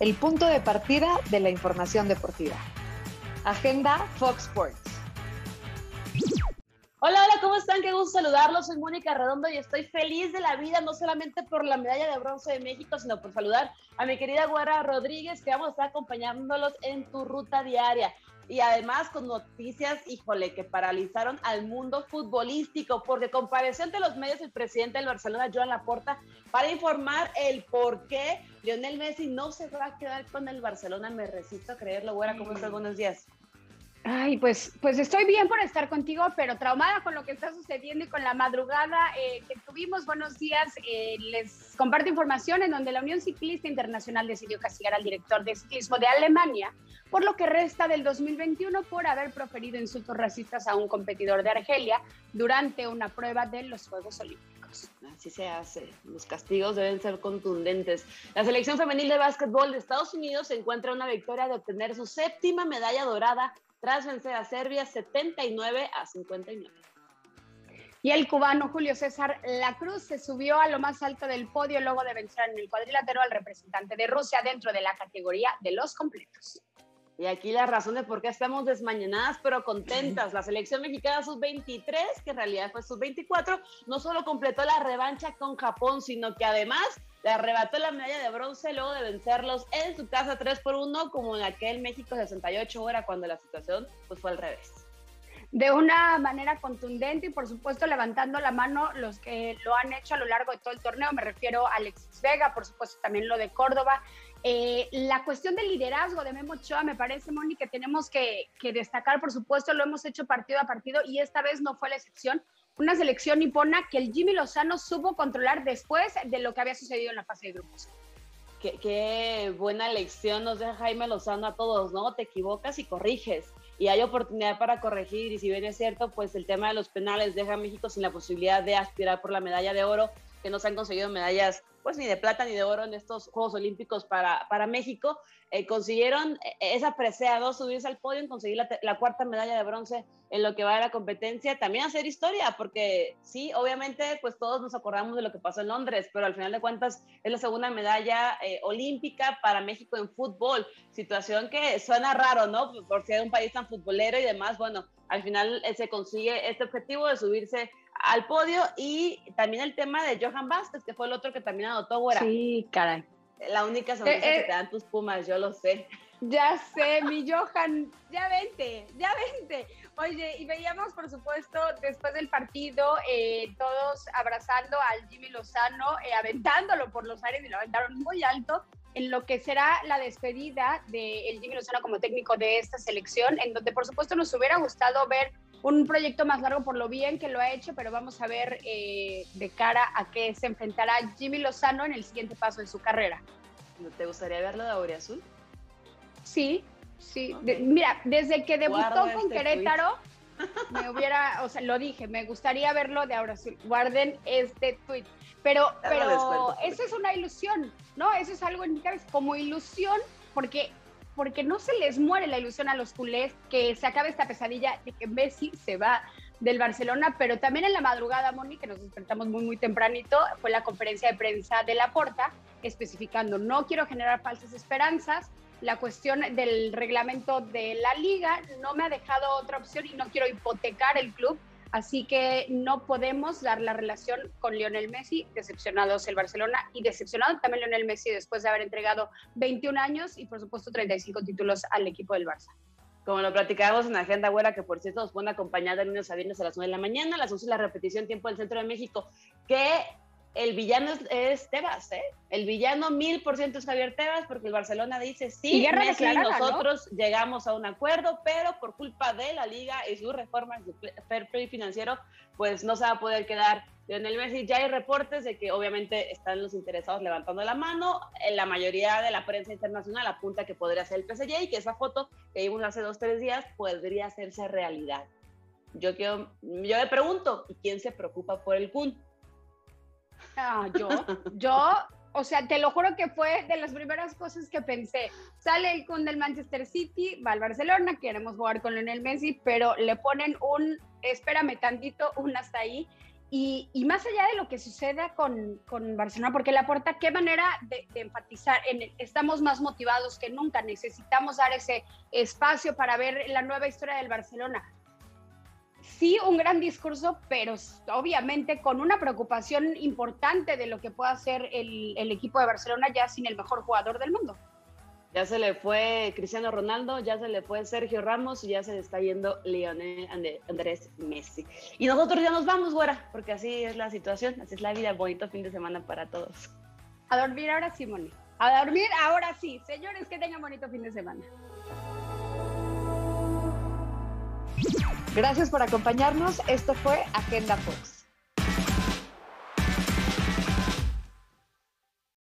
el punto de partida de la información deportiva. Agenda Fox Sports. Hola, hola, ¿cómo están? Qué gusto saludarlos. Soy Mónica Redondo y estoy feliz de la vida, no solamente por la medalla de bronce de México, sino por saludar a mi querida Guerra Rodríguez, que vamos a estar acompañándolos en tu ruta diaria y además con noticias, híjole, que paralizaron al mundo futbolístico, porque compareció ante los medios el presidente del Barcelona, Joan Laporta, para informar el por qué Lionel Messi no se va a quedar con el Barcelona. Me resisto a creerlo. Güera, ¿cómo estás? Buenos días. Ay, pues, pues estoy bien por estar contigo, pero traumada con lo que está sucediendo y con la madrugada eh, que tuvimos. Buenos días. Eh, les comparto información en donde la Unión Ciclista Internacional decidió castigar al director de ciclismo de Alemania por lo que resta del 2021 por haber proferido insultos racistas a un competidor de Argelia durante una prueba de los Juegos Olímpicos. Así se hace. Los castigos deben ser contundentes. La selección femenil de básquetbol de Estados Unidos encuentra una victoria de obtener su séptima medalla dorada tras vencer a Serbia 79 a 59. Y el cubano Julio César Lacruz se subió a lo más alto del podio luego de vencer en el cuadrilátero al representante de Rusia dentro de la categoría de los completos. Y aquí la razón de por qué estamos desmañanadas pero contentas. La selección mexicana sub-23, que en realidad fue sub-24, no solo completó la revancha con Japón, sino que además le arrebató la medalla de bronce luego de vencerlos en su casa 3 por 1, como en aquel México 68 horas cuando la situación pues, fue al revés. De una manera contundente y por supuesto levantando la mano los que lo han hecho a lo largo de todo el torneo, me refiero a Alexis Vega, por supuesto también lo de Córdoba, eh, la cuestión del liderazgo de Memo Ochoa me parece, Moni, que tenemos que, destacar, por supuesto, lo hemos hecho partido a partido y esta vez no fue la excepción. Una selección nipona que el Jimmy Lozano supo controlar después de lo que había sucedido en la fase de grupos. Qué, qué buena lección nos deja Jaime Lozano a todos, ¿no? Te equivocas y corriges y hay oportunidad para corregir y si bien es cierto, pues el tema de los penales deja a México sin la posibilidad de aspirar por la medalla de oro, que no se han conseguido medallas pues ni de plata ni de oro en estos Juegos Olímpicos para, para México. Eh, consiguieron eh, esa presea dos, subirse al podio, conseguir la, la, cuarta medalla de bronce en lo que va a la competencia, también hacer historia, porque sí, obviamente, pues todos nos acordamos de lo que pasó en Londres, pero al final de cuentas es la segunda medalla eh, olímpica para México en fútbol, situación que suena raro, ¿no? Por ser un país tan futbolero y demás, bueno, al final se consigue este objetivo de subirse al podio y también el tema de Johan Vázquez, que fue el otro que también anotó, güera. Sí, caray. La única sonrisa eh, que te dan tus pumas, yo lo sé. Ya sé, mi Johan, ya vente, ya vente. Oye, y veíamos, por supuesto, después del partido, eh, todos abrazando al Jimmy Lozano, eh, aventándolo por los aires y lo aventaron muy alto en lo que será la despedida de el Jimmy Lozano como técnico de esta selección, en donde por supuesto nos hubiera gustado ver un proyecto más largo por lo bien que lo ha hecho, pero vamos a ver eh, de cara a qué se enfrentará Jimmy Lozano en el siguiente paso de su carrera. ¿No te gustaría verlo de Aurea Azul? Sí, sí. mira, desde que debutó con este Querétaro, me hubiera, o sea, lo dije, me gustaría verlo de Azul. Guarden este tweet. Pero, pero eso es una ilusión, ¿no? Eso es algo en mi cabeza, como ilusión, porque porque no se les muere la ilusión a los culés que se acabe esta pesadilla de que Messi se va del Barcelona, pero también en la madrugada, Moni, que nos despertamos muy, muy tempranito, fue la conferencia de prensa de Laporta, especificando, no quiero generar falsas esperanzas, la cuestión del reglamento de la liga no me ha dejado otra opción y no quiero hipotecar el club, Así que no podemos dar la relación con Lionel Messi, decepcionados el Barcelona y decepcionado también Lionel Messi después de haber entregado 21 años y por supuesto 35 títulos al equipo del Barça. Como lo platicábamos en Agenda Güera, que por cierto nos pone acompañada de niños a viernes a las 9 de la mañana, las 11 la repetición tiempo del centro de México, que el villano es, Tebas, ¿eh? El villano mil por ciento es Javier Tebas, porque el Barcelona dice, sí, Messi y nosotros llegamos a un acuerdo, pero por culpa de la liga y sus reformas de fair play financiero, pues no se va a poder quedar Lionel Messi. Ya hay reportes de que obviamente están los interesados levantando la mano. En la mayoría de la prensa internacional apunta que podría ser el PSG y que esa foto que vimos hace dos, tres días podría hacerse realidad. Yo, quiero, yo me pregunto, ¿y quién se preocupa por el Kun? Ah, yo, yo, o sea, te lo juro que fue de las primeras cosas que pensé. Sale el con del Manchester City, va al Barcelona, queremos jugar con Lionel Messi, pero le ponen un, espérame tantito, un hasta ahí. Y, más allá de lo que suceda con, con Barcelona, porque la puerta, qué manera de, enfatizar, en, estamos más motivados que nunca, necesitamos dar ese espacio para ver la nueva historia del Barcelona. Sí, un gran discurso, pero obviamente con una preocupación importante de lo que pueda hacer el, el equipo de Barcelona ya sin el mejor jugador del mundo. Ya se le fue Cristiano Ronaldo, ya se le fue Sergio Ramos y ya se le está yendo Lionel Andrés Messi. Y nosotros ya nos vamos, güera, porque así es la situación, así es la vida. Bonito fin de semana para todos. A dormir ahora sí, Moni. A dormir ahora sí. Señores, que tengan bonito fin de semana. Gracias por acompañarnos. Esto fue Agenda Fox.